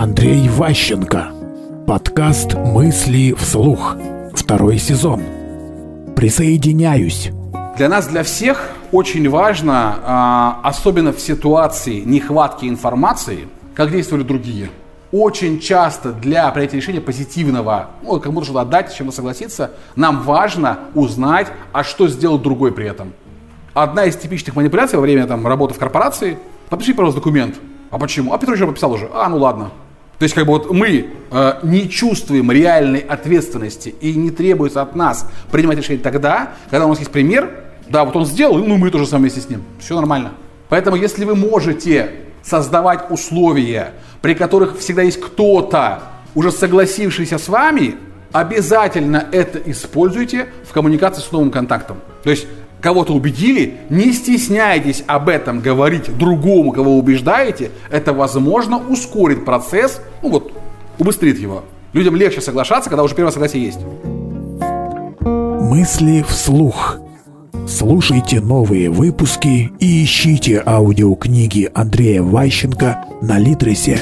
Андрей Ващенко. Подкаст «Мысли вслух». Второй сезон. Присоединяюсь. Для нас, для всех очень важно, а, особенно в ситуации нехватки информации, как действовали другие. Очень часто для принятия решения позитивного, ну, кому-то что-то отдать, чем-то согласиться, нам важно узнать, а что сделал другой при этом. Одна из типичных манипуляций во время там, работы в корпорации – подпиши, пожалуйста, документ. А почему? А Петрович подписал уже. А, ну ладно. То есть как бы вот мы э, не чувствуем реальной ответственности и не требуется от нас принимать решение тогда, когда у нас есть пример, да, вот он сделал, ну мы тоже сами вместе с ним. Все нормально. Поэтому если вы можете создавать условия, при которых всегда есть кто-то, уже согласившийся с вами, обязательно это используйте в коммуникации с новым контактом. То есть кого-то убедили, не стесняйтесь об этом говорить другому, кого убеждаете, это, возможно, ускорит процесс, ну вот, убыстрит его. Людям легче соглашаться, когда уже первое согласие есть. Мысли вслух. Слушайте новые выпуски и ищите аудиокниги Андрея Ващенко на Литресе.